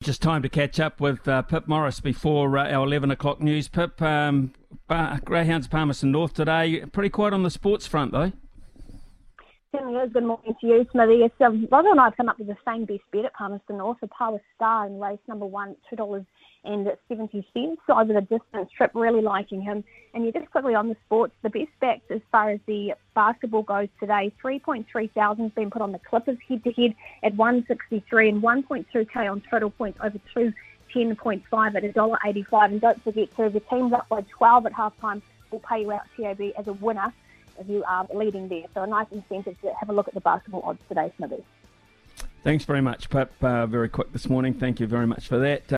Just time to catch up with uh, Pip Morris before uh, our 11 o'clock news. Pip, um, Greyhounds Palmerston North today. Pretty quiet on the sports front, though. Certainly is. Good morning to you, Smithy. Yes, um, Roger and I have come up with the same best bet at Palmerston North, a Power Star in race number one, $2 and 70 cents over the distance trip, really liking him. And you just quickly on the sports, the best backs as far as the basketball goes today, 3.3 thousand has been put on the Clippers head to head at 163 and 1.2k on total points over 210.5 at $1.85. And don't forget to, the team's up by 12 at halftime, will pay you out TAB as a winner you are leading there. So a nice incentive to have a look at the basketball odds today, Smithy. Thanks very much, Pip. Uh, very quick this morning. Thank you very much for that.